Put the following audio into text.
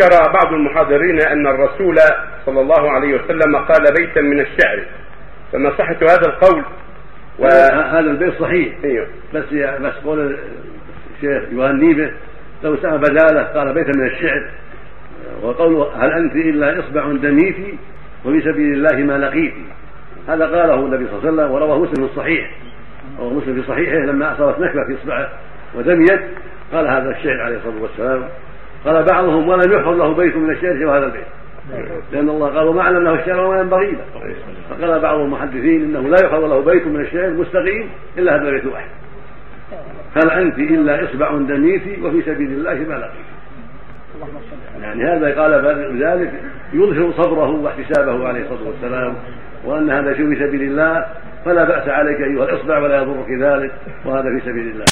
ذكر بعض المحاضرين أن الرسول صلى الله عليه وسلم قال بيتا من الشعر فما صحة هذا القول و... هذا البيت صحيح. أيوه. بس بس قول الشيخ يغني به لو سأل بدالة قال بيتا من الشعر. وقوله هل أنت إلا إصبع دميتي وفي سبيل الله ما لقيتي هذا قاله النبي صلى الله عليه وسلم ورواه مسلم في الصحيح. رواه مسلم في صحيحه لما أصابت نكبة في إصبعه ودميت قال هذا الشعر عليه الصلاة والسلام. قال بعضهم ولم يحفظ له بيت من الشعر سوى هذا البيت. لأن الله قال وما علمناه الشعر وما ينبغي له. فقال بعض المحدثين إنه لا يحفظ له بيت من الشعر مستقيم إلا هذا البيت الواحد. هل أنت إلا إصبع دميتي وفي سبيل الله ما لقيت؟ يعني هذا قال ذلك يظهر صبره واحتسابه عليه الصلاة والسلام وأن هذا شيء في سبيل الله فلا بأس عليك أيها الإصبع ولا يضرك ذلك وهذا في سبيل الله.